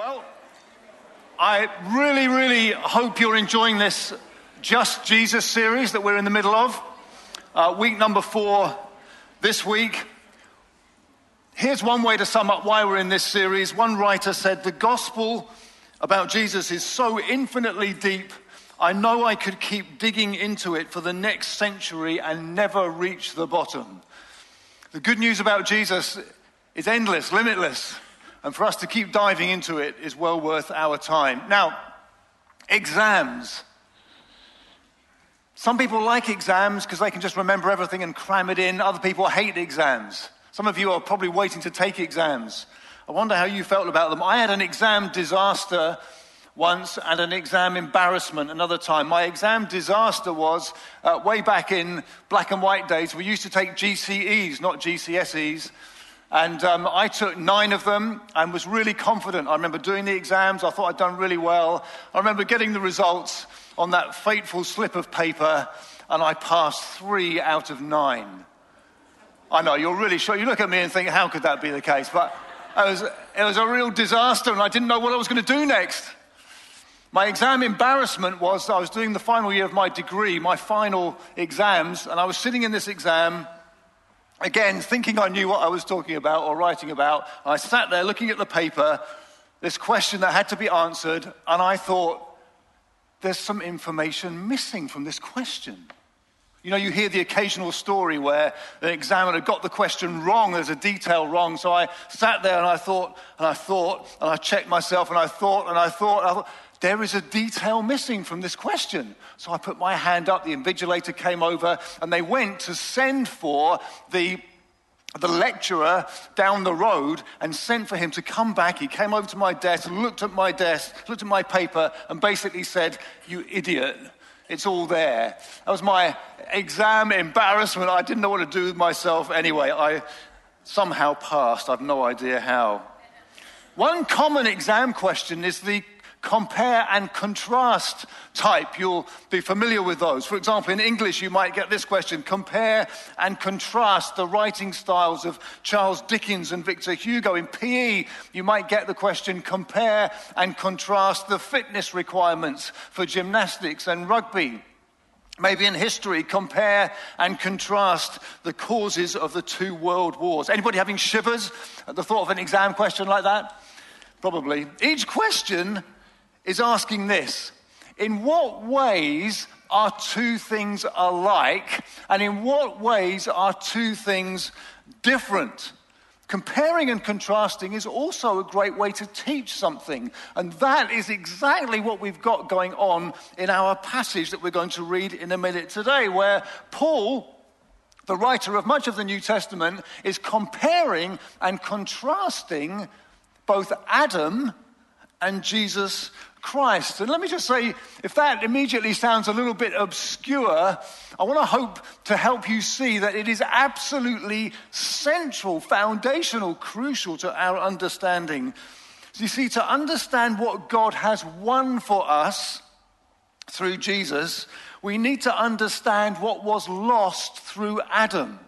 Well, I really, really hope you're enjoying this Just Jesus series that we're in the middle of. Uh, week number four this week. Here's one way to sum up why we're in this series. One writer said, The gospel about Jesus is so infinitely deep, I know I could keep digging into it for the next century and never reach the bottom. The good news about Jesus is endless, limitless. And for us to keep diving into it is well worth our time. Now, exams. Some people like exams because they can just remember everything and cram it in. Other people hate exams. Some of you are probably waiting to take exams. I wonder how you felt about them. I had an exam disaster once and an exam embarrassment another time. My exam disaster was uh, way back in black and white days. We used to take GCEs, not GCSEs. And um, I took nine of them and was really confident. I remember doing the exams. I thought I'd done really well. I remember getting the results on that fateful slip of paper, and I passed three out of nine. I know, you're really sure. You look at me and think, how could that be the case? But it was, it was a real disaster, and I didn't know what I was going to do next. My exam embarrassment was I was doing the final year of my degree, my final exams, and I was sitting in this exam Again, thinking I knew what I was talking about or writing about, I sat there looking at the paper, this question that had to be answered, and I thought, there's some information missing from this question. You know, you hear the occasional story where the examiner got the question wrong, there's a detail wrong. So I sat there and I thought, and I thought, and I checked myself, and I thought, and I thought, and I thought there is a detail missing from this question. So I put my hand up, the invigilator came over, and they went to send for the the lecturer down the road and sent for him to come back. He came over to my desk, looked at my desk, looked at my paper, and basically said, You idiot, it's all there. That was my exam embarrassment. I didn't know what to do with myself anyway. I somehow passed. I've no idea how. One common exam question is the compare and contrast type. You'll be familiar with those. For example, in English, you might get this question compare and contrast the writing styles of Charles Dickens and Victor Hugo. In PE, you might get the question compare and contrast the fitness requirements for gymnastics and rugby. Maybe in history, compare and contrast the causes of the two world wars. Anybody having shivers at the thought of an exam question like that? Probably. Each question is asking this In what ways are two things alike, and in what ways are two things different? Comparing and contrasting is also a great way to teach something. And that is exactly what we've got going on in our passage that we're going to read in a minute today, where Paul, the writer of much of the New Testament, is comparing and contrasting both Adam and Jesus Christ. And let me just say, if that immediately sounds a little bit obscure, I want to hope to help you see that it is absolutely central, foundational, crucial to our understanding. So you see, to understand what God has won for us through Jesus, we need to understand what was lost through Adam.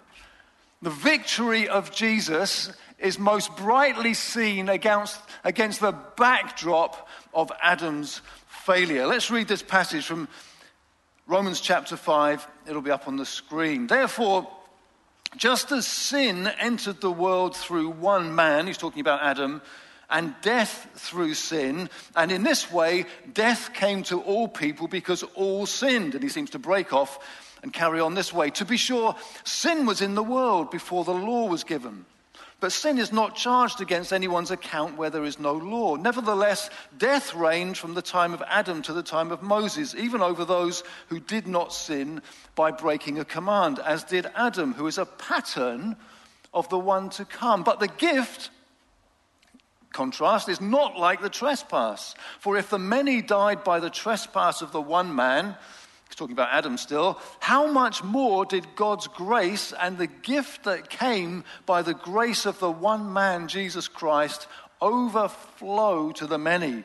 The victory of Jesus is most brightly seen against, against the backdrop of Adam's failure. Let's read this passage from Romans chapter 5. It'll be up on the screen. Therefore, just as sin entered the world through one man, he's talking about Adam, and death through sin, and in this way, death came to all people because all sinned. And he seems to break off and carry on this way. To be sure, sin was in the world before the law was given. But sin is not charged against anyone's account where there is no law. Nevertheless, death reigned from the time of Adam to the time of Moses, even over those who did not sin by breaking a command, as did Adam, who is a pattern of the one to come. But the gift, contrast, is not like the trespass. For if the many died by the trespass of the one man, Talking about Adam still. How much more did God's grace and the gift that came by the grace of the one man, Jesus Christ, overflow to the many?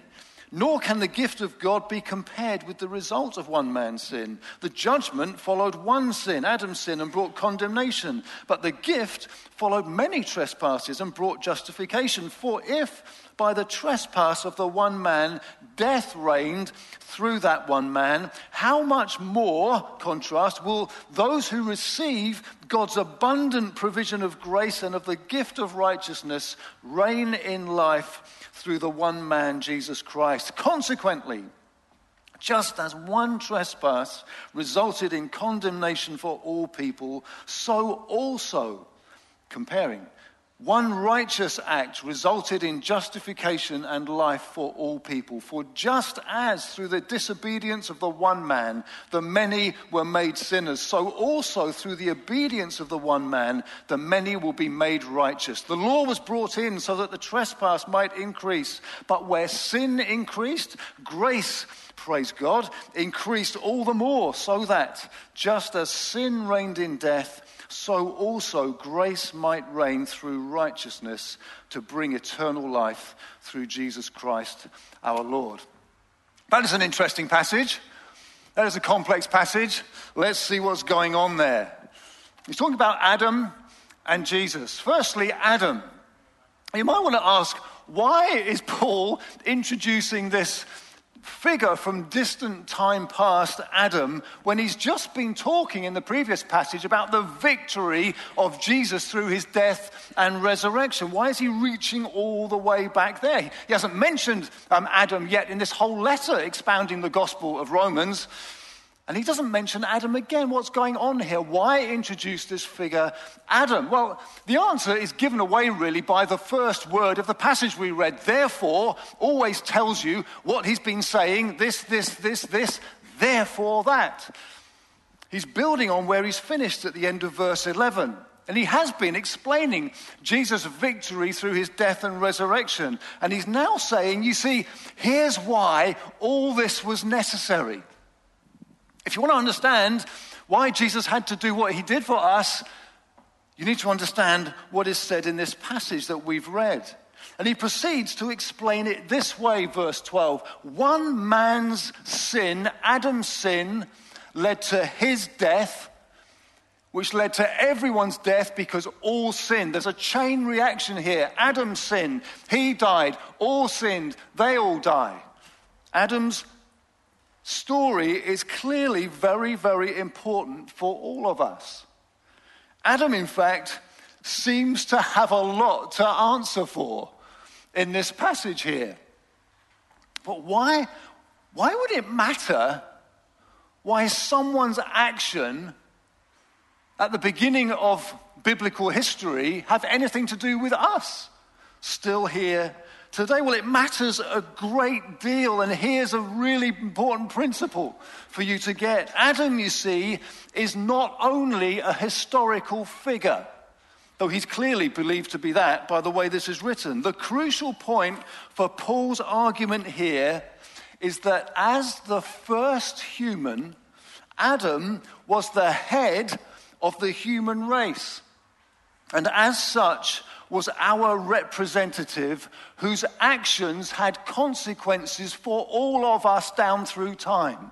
Nor can the gift of God be compared with the result of one man's sin. The judgment followed one sin, Adam's sin, and brought condemnation. But the gift followed many trespasses and brought justification. For if by the trespass of the one man, death reigned through that one man, how much more, contrast, will those who receive God's abundant provision of grace and of the gift of righteousness reign in life through the one man, Jesus Christ? Consequently, just as one trespass resulted in condemnation for all people, so also, comparing, one righteous act resulted in justification and life for all people. For just as through the disobedience of the one man the many were made sinners, so also through the obedience of the one man the many will be made righteous. The law was brought in so that the trespass might increase. But where sin increased, grace praise God, increased all the more, so that just as sin reigned in death, so also grace might reign through righteousness to bring eternal life through Jesus Christ our Lord. That is an interesting passage. That is a complex passage. Let's see what's going on there. He's talking about Adam and Jesus. Firstly, Adam. You might want to ask, why is Paul introducing this figure from distant time past, Adam, when he's just been talking in the previous passage about the victory of Jesus through his death and resurrection. Why is he reaching all the way back there? He hasn't mentioned um, Adam yet in this whole letter expounding the gospel of Romans. And he doesn't mention Adam again. What's going on here? Why introduce this figure, Adam? Well, the answer is given away really by the first word of the passage we read. Therefore, always tells you what he's been saying this, this, this, this, therefore that. He's building on where he's finished at the end of verse 11. And he has been explaining Jesus' victory through his death and resurrection. And he's now saying, you see, here's why all this was necessary. If you want to understand why Jesus had to do what he did for us, you need to understand what is said in this passage that we've read. And he proceeds to explain it this way, verse 12. One man's sin, Adam's sin, led to his death, which led to everyone's death because all sinned. There's a chain reaction here. Adam sinned, he died, all sinned, they all die. Adam's story is clearly very, very important for all of us. Adam, in fact, seems to have a lot to answer for in this passage here. But why, why would it matter why someone's action at the beginning of biblical history have anything to do with us still here today? Well, it matters a great deal, and here's a really important principle for you to get. Adam, you see, is not only a historical figure, though he's clearly believed to be that by the way this is written. The crucial point for Paul's argument here is that as the first human, Adam was the head of the human race. And as such, was our representative whose actions had consequences for all of us down through time.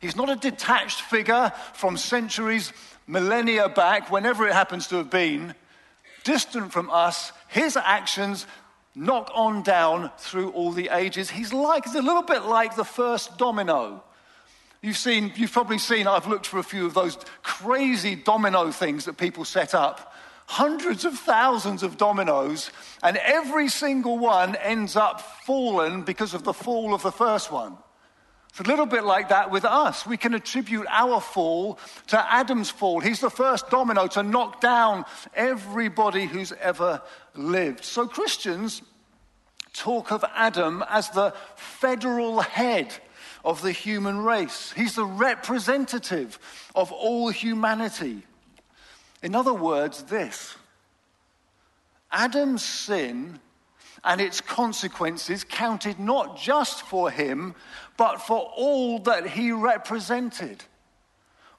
He's not a detached figure from centuries, millennia back, whenever it happens to have been, distant from us. His actions knock on down through all the ages. He's like, a little bit like the first domino. You've seen, you've probably seen, I've looked for a few of those crazy domino things that people set up hundreds of thousands of dominoes, and every single one ends up fallen because of the fall of the first one. It's a little bit like that with us. We can attribute our fall to Adam's fall. He's the first domino to knock down everybody who's ever lived. So Christians talk of Adam as the federal head of the human race. He's the representative of all humanity. In other words, this Adam's sin and its consequences counted not just for him, but for all that he represented.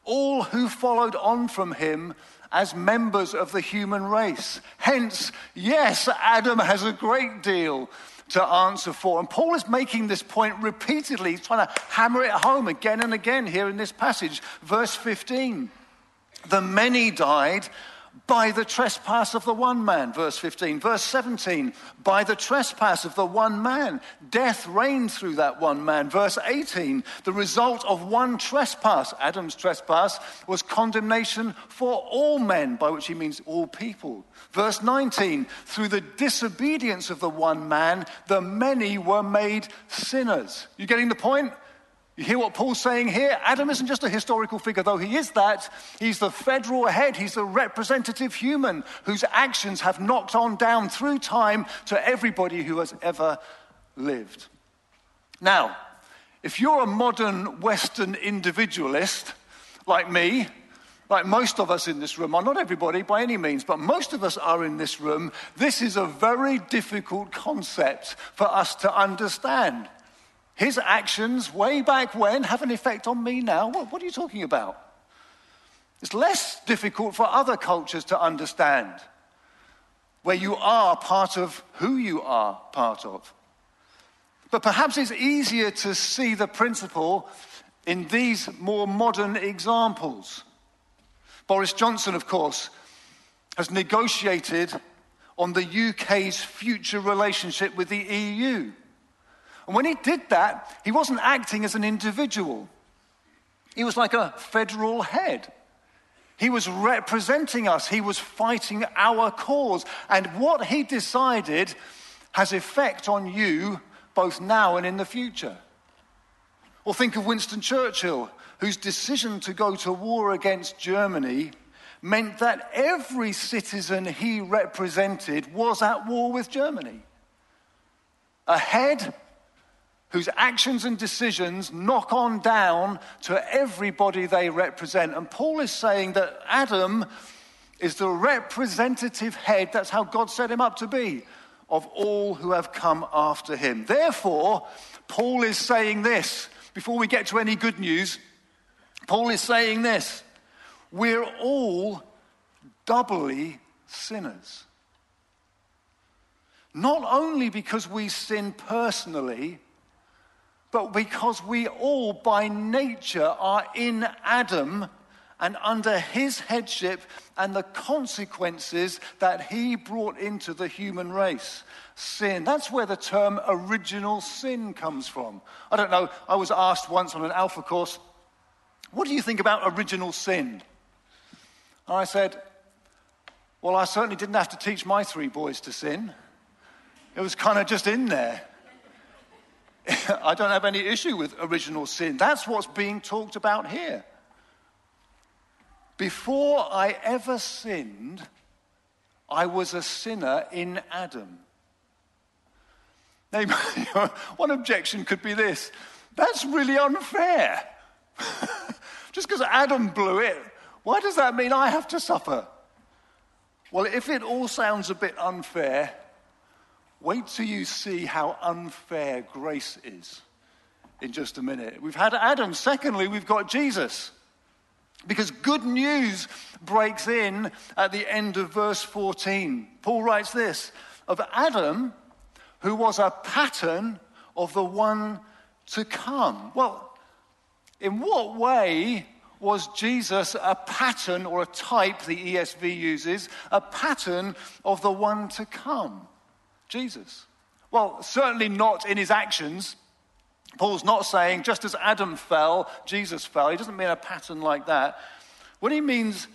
All who followed on from him as members of the human race. Hence, yes, Adam has a great deal to answer for. And Paul is making this point repeatedly. He's trying to hammer it home again and again here in this passage. Verse 15 The many died by the trespass of the one man, verse 15. Verse 17, by the trespass of the one man, death reigned through that one man. Verse 18, the result of one trespass, Adam's trespass, was condemnation for all men, by which he means all people. Verse 19, through the disobedience of the one man, the many were made sinners. You getting the point? You hear what Paul's saying here? Adam isn't just a historical figure, though he is that. He's the federal head, he's the representative human whose actions have knocked on down through time to everybody who has ever lived. Now, if you're a modern Western individualist like me, like most of us in this room, or not everybody by any means, but most of us are in this room, this is a very difficult concept for us to understand. His actions way back when have an effect on me now. What, what are you talking about? It's less difficult for other cultures to understand where you are part of who you are part of. But perhaps it's easier to see the principle in these more modern examples. Boris Johnson, of course, has negotiated on the UK's future relationship with the EU. And when he did that, he wasn't acting as an individual, he was like a federal head. He was representing us, he was fighting our cause. And what he decided has effect on you both now and in the future. Or think of Winston Churchill, whose decision to go to war against Germany meant that every citizen he represented was at war with Germany. A head whose actions and decisions knock on down to everybody they represent. And Paul is saying that Adam is the representative head, that's how God set him up to be, of all who have come after him. Therefore, Paul is saying this before we get to any good news. Paul is saying this we're all doubly sinners. Not only because we sin personally, but because we all by nature are in Adam and under his headship and the consequences that he brought into the human race. Sin. That's where the term original sin comes from. I don't know, I was asked once on an Alpha course, what do you think about original sin? And I said, well, I certainly didn't have to teach my three boys to sin. It was kind of just in there. I don't have any issue with original sin. That's what's being talked about here. Before I ever sinned, I was a sinner in Adam. Now, one objection could be this that's really unfair. Just because Adam blew it, why does that mean I have to suffer? Well, if it all sounds a bit unfair, Wait till you see how unfair grace is in just a minute. We've had Adam. Secondly, we've got Jesus. Because good news breaks in at the end of verse 14. Paul writes this of Adam, who was a pattern of the one to come. Well, in what way was Jesus a pattern or a type, the ESV uses, a pattern of the one to come? Jesus? Well, certainly not in his actions. Paul's not saying just as Adam fell, Jesus fell. He doesn't mean a pattern like that. What he means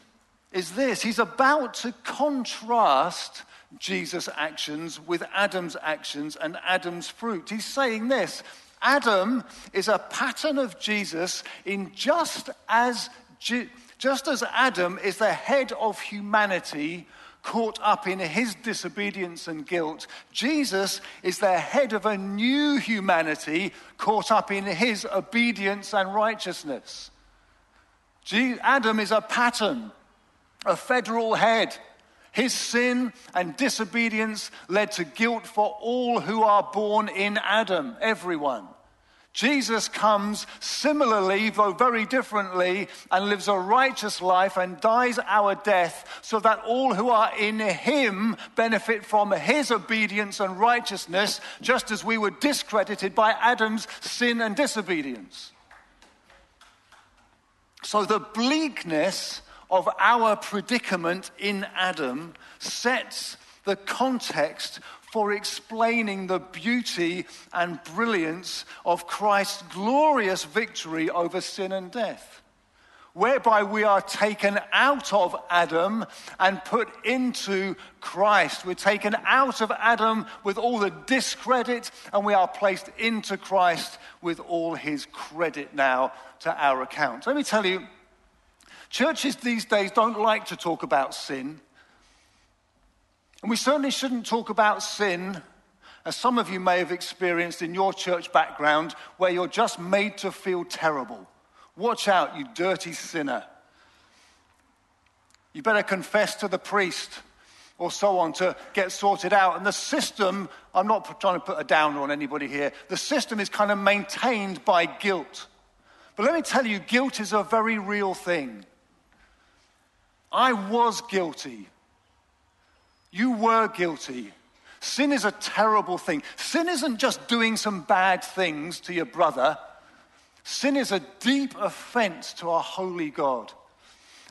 is this he's about to contrast Jesus' actions with Adam's actions and Adam's fruit. He's saying this Adam is a pattern of Jesus in just as, just as Adam is the head of humanity caught up in his disobedience and guilt. Jesus is the head of a new humanity caught up in his obedience and righteousness. Adam is a pattern, a federal head. His sin and disobedience led to guilt for all who are born in Adam, everyone. Jesus comes similarly, though very differently, and lives a righteous life and dies our death so that all who are in him benefit from his obedience and righteousness, just as we were discredited by Adam's sin and disobedience. So the bleakness of our predicament in Adam sets the context for explaining the beauty and brilliance of Christ's glorious victory over sin and death, whereby we are taken out of Adam and put into Christ. We're taken out of Adam with all the discredit, and we are placed into Christ with all his credit now to our account. Let me tell you, churches these days don't like to talk about sin. And we certainly shouldn't talk about sin, as some of you may have experienced in your church background, where you're just made to feel terrible. Watch out, you dirty sinner. You better confess to the priest or so on to get sorted out. And the system, I'm not trying to put a downer on anybody here, the system is kind of maintained by guilt. But let me tell you, guilt is a very real thing. I was guilty. You were guilty. Sin is a terrible thing. Sin isn't just doing some bad things to your brother, sin is a deep offense to our holy God.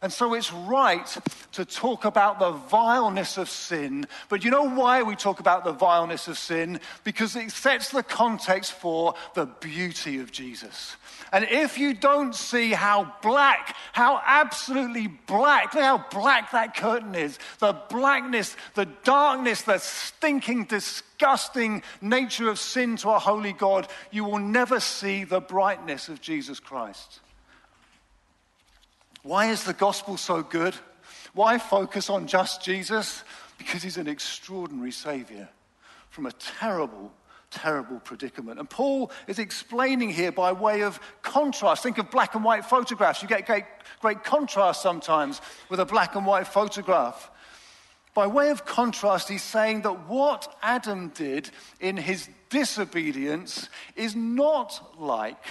And so it's right to talk about the vileness of sin. But you know why we talk about the vileness of sin? Because it sets the context for the beauty of Jesus. And if you don't see how black, how absolutely black, look how black that curtain is the blackness, the darkness, the stinking, disgusting nature of sin to a holy God, you will never see the brightness of Jesus Christ. Why is the gospel so good? Why focus on just Jesus? Because he's an extraordinary Savior from a terrible, terrible predicament. And Paul is explaining here by way of contrast. Think of black and white photographs. You get great, great contrast sometimes with a black and white photograph. By way of contrast, he's saying that what Adam did in his disobedience is not like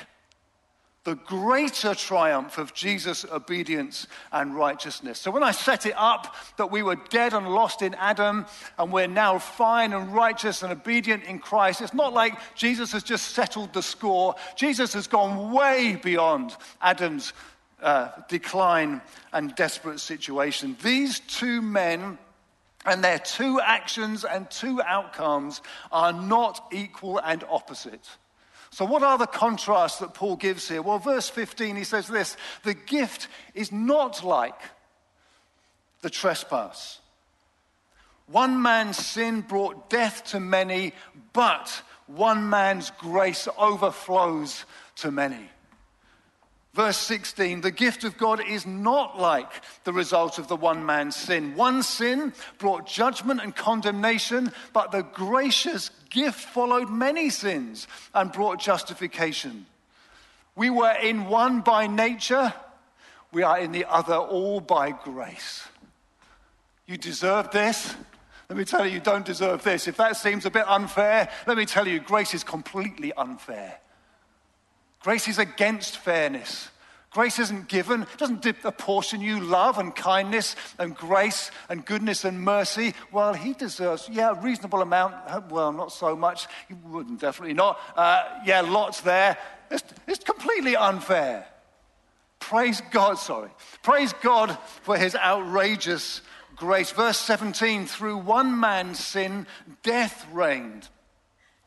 the greater triumph of Jesus' obedience and righteousness. So when I set it up that we were dead and lost in Adam and we're now fine and righteous and obedient in Christ, it's not like Jesus has just settled the score. Jesus has gone way beyond Adam's uh, decline and desperate situation. These two men and their two actions and two outcomes are not equal and opposite. So, what are the contrasts that Paul gives here? Well, verse 15, he says this the gift is not like the trespass. One man's sin brought death to many, but one man's grace overflows to many. Verse 16, the gift of God is not like the result of the one man's sin. One sin brought judgment and condemnation, but the gracious gift followed many sins and brought justification. We were in one by nature, we are in the other all by grace. You deserve this. Let me tell you, you don't deserve this. If that seems a bit unfair, let me tell you, grace is completely unfair. Grace is against fairness. Grace isn't given, it doesn't apportion you love and kindness and grace and goodness and mercy. Well, he deserves, yeah, a reasonable amount. Well, not so much. He wouldn't, definitely not. Uh, yeah, lots there. It's, it's completely unfair. Praise God, sorry. Praise God for his outrageous grace. Verse 17 through one man's sin, death reigned.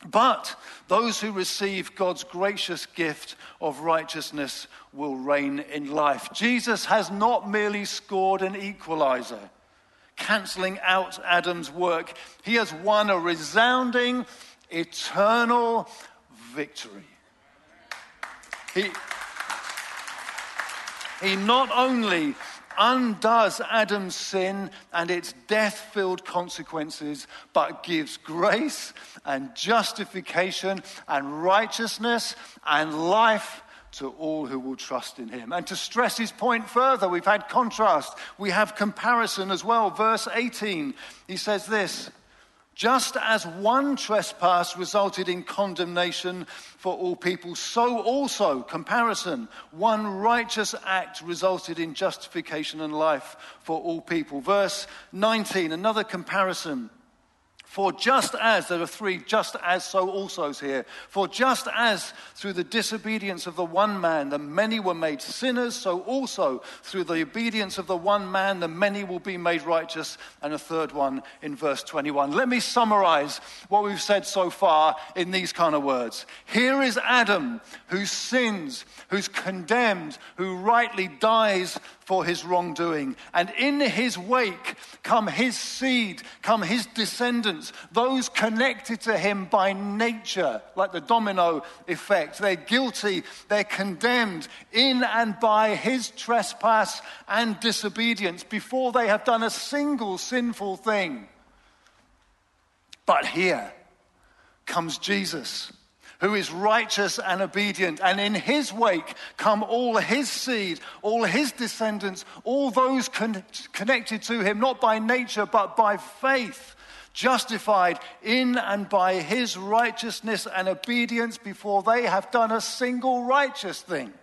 But those who receive God's gracious gift of righteousness will reign in life. Jesus has not merely scored an equalizer, cancelling out Adam's work, he has won a resounding, eternal victory. He, he not only undoes Adam's sin and its death filled consequences, but gives grace and justification and righteousness and life to all who will trust in him. And to stress his point further, we've had contrast, we have comparison as well. Verse 18, he says this just as one trespass resulted in condemnation for all people, so also, comparison, one righteous act resulted in justification and life for all people. Verse 19, another comparison. For just as, there are three just as so also's here, for just as through the disobedience of the one man the many were made sinners, so also through the obedience of the one man the many will be made righteous. And a third one in verse 21. Let me summarize what we've said so far in these kind of words. Here is Adam who sins, who's condemned, who rightly dies for his wrongdoing. And in his wake come his seed, come his descendants, those connected to him by nature, like the domino effect. They're guilty, they're condemned in and by his trespass and disobedience before they have done a single sinful thing. But here comes Jesus who is righteous and obedient. And in his wake come all his seed, all his descendants, all those con- connected to him, not by nature, but by faith, justified in and by his righteousness and obedience before they have done a single righteous thing.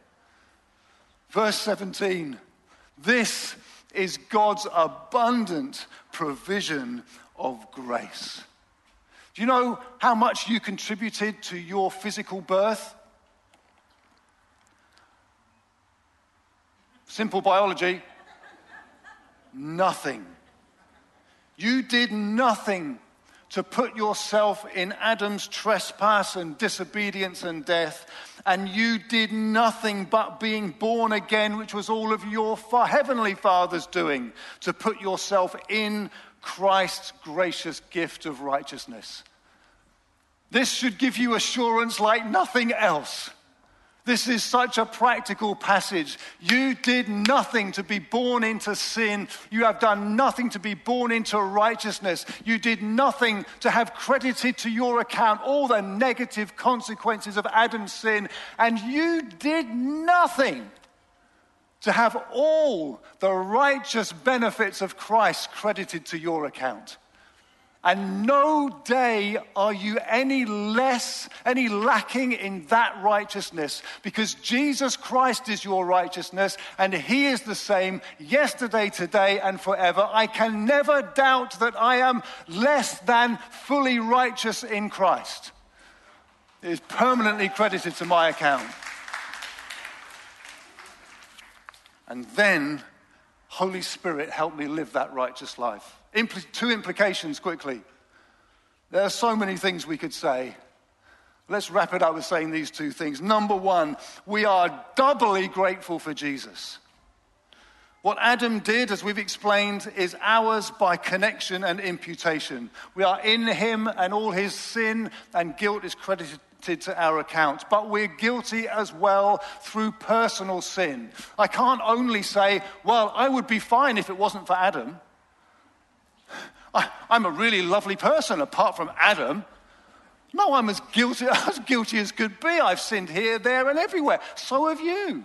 Verse 17 this is God's abundant provision of grace. Do you know how much you contributed to your physical birth? Simple biology nothing. You did nothing to put yourself in Adam's trespass and disobedience and death, and you did nothing but being born again, which was all of your heavenly Father's doing, to put yourself in Christ's gracious gift of righteousness. This should give you assurance like nothing else. This is such a practical passage. You did nothing to be born into sin. You have done nothing to be born into righteousness. You did nothing to have credited to your account all the negative consequences of Adam's sin. And you did nothing to have all the righteous benefits of Christ credited to your account. And no day are you any less, any lacking in that righteousness because Jesus Christ is your righteousness and He is the same yesterday, today, and forever. I can never doubt that I am less than fully righteous in Christ. It is permanently credited to my account. And then, Holy Spirit, help me live that righteous life. Impl- two implications quickly. There are so many things we could say. Let's wrap it up with saying these two things. Number one, we are doubly grateful for Jesus. What Adam did, as we've explained, is ours by connection and imputation. We are in him, and all his sin and guilt is credited to our account. But we're guilty as well through personal sin. I can't only say, well, I would be fine if it wasn't for Adam. I, am a really lovely person apart from Adam. No, I'm as guilty, as guilty as could be. I've sinned here, there, and everywhere. So have you.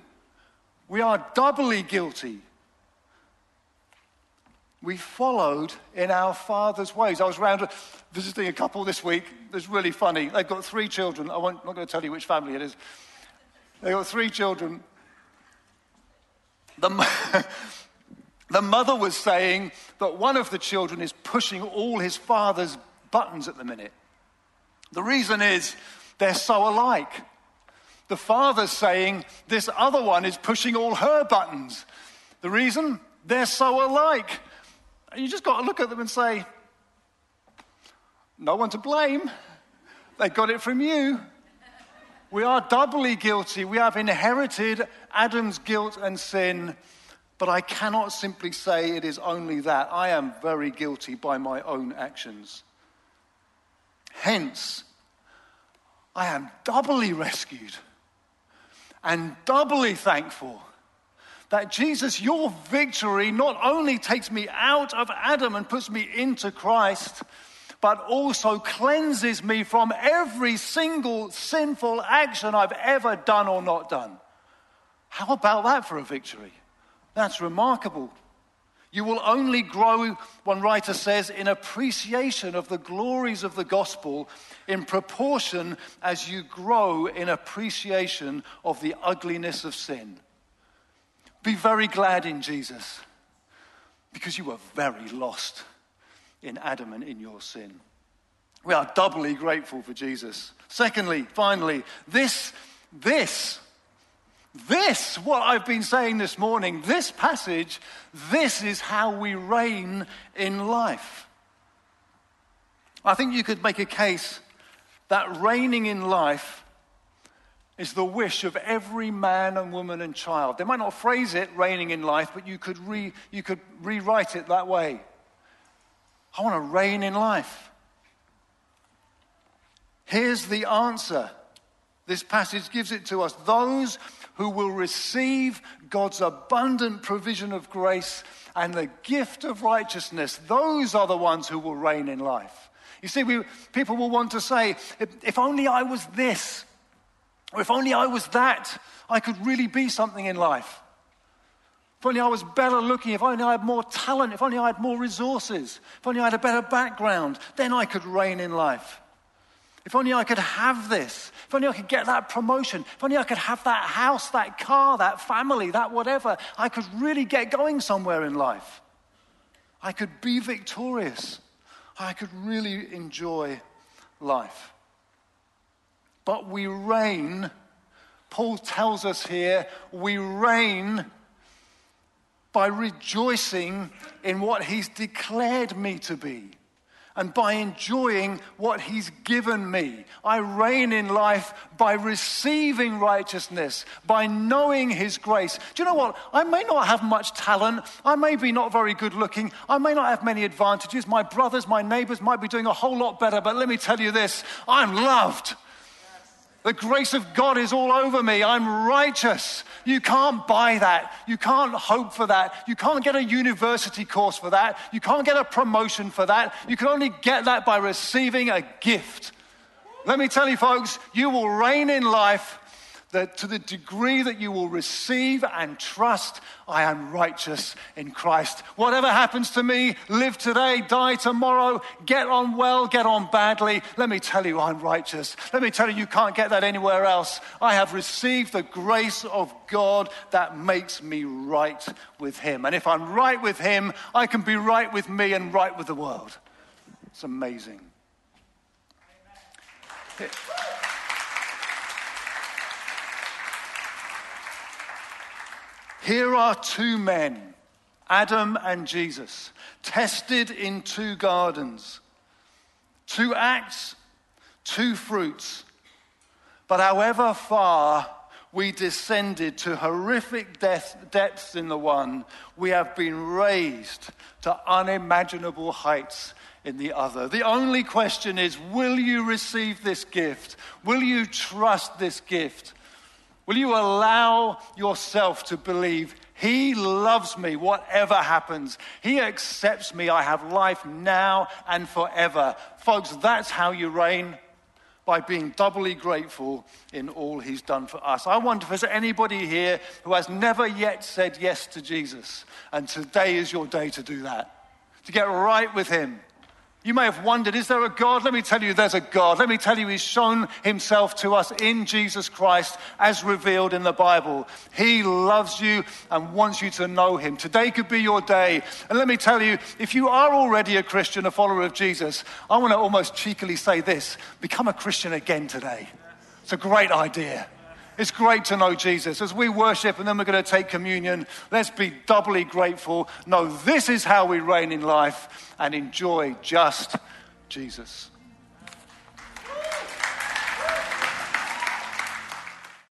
We are doubly guilty. We followed in our Father's ways. I was around visiting a couple this week. It's really funny. They've got three children. I'm not going to tell you which family it is. They've got three children. The, the mother was saying that one of the children is pushing all his father's buttons at the minute. The reason is they're so alike. The father's saying this other one is pushing all her buttons. The reason? They're so alike. And you just got to look at them and say, no one to blame. They got it from you. We are doubly guilty. We have inherited Adam's guilt and sin but I cannot simply say it is only that. I am very guilty by my own actions. Hence, I am doubly rescued and doubly thankful that Jesus, your victory, not only takes me out of Adam and puts me into Christ, but also cleanses me from every single sinful action I've ever done or not done. How about that for a victory? That's remarkable. You will only grow, one writer says, in appreciation of the glories of the gospel in proportion as you grow in appreciation of the ugliness of sin. Be very glad in Jesus because you were very lost in Adam and in your sin. We are doubly grateful for Jesus. Secondly, finally, this, this, this, what I've been saying this morning, this passage, this is how we reign in life. I think you could make a case that reigning in life is the wish of every man and woman and child. They might not phrase it reigning in life, but you could, re, you could rewrite it that way. I want to reign in life. Here's the answer. This passage gives it to us. Those who will receive God's abundant provision of grace and the gift of righteousness, those are the ones who will reign in life. You see, we, people will want to say, if, if only I was this, or if only I was that, I could really be something in life. If only I was better looking, if only I had more talent, if only I had more resources, if only I had a better background, then I could reign in life. If only I could have this. If only I could get that promotion. If only I could have that house, that car, that family, that whatever. I could really get going somewhere in life. I could be victorious. I could really enjoy life. But we reign, Paul tells us here, we reign by rejoicing in what he's declared me to be and by enjoying what He's given me. I reign in life by receiving righteousness, by knowing His grace. Do you know what? I may not have much talent. I may be not very good looking. I may not have many advantages. My brothers, my neighbors might be doing a whole lot better. But let me tell you this I'm loved. The grace of God is all over me. I'm righteous. You can't buy that. You can't hope for that. You can't get a university course for that. You can't get a promotion for that. You can only get that by receiving a gift. Let me tell you, folks, you will reign in life that to the degree that you will receive and trust, I am righteous in Christ. Whatever happens to me, live today, die tomorrow, get on well, get on badly. Let me tell you, I'm righteous. Let me tell you, you can't get that anywhere else. I have received the grace of God that makes me right with Him. And if I'm right with Him, I can be right with me and right with the world. It's amazing. Here are two men, Adam and Jesus, tested in two gardens, two acts, two fruits. But however far we descended to horrific death, depths in the one, we have been raised to unimaginable heights in the other. The only question is will you receive this gift? Will you trust this gift? Will you allow yourself to believe He loves me, whatever happens? He accepts me. I have life now and forever. Folks, that's how you reign by being doubly grateful in all He's done for us. I wonder if there's anybody here who has never yet said yes to Jesus, and today is your day to do that, to get right with Him. You may have wondered, is there a God? Let me tell you, there's a God. Let me tell you, He's shown Himself to us in Jesus Christ as revealed in the Bible. He loves you and wants you to know Him. Today could be your day. And let me tell you, if you are already a Christian, a follower of Jesus, I want to almost cheekily say this become a Christian again today. It's a great idea. It's great to know Jesus. As we worship and then we're going to take communion, let's be doubly grateful. No, this is how we reign in life and enjoy just Jesus.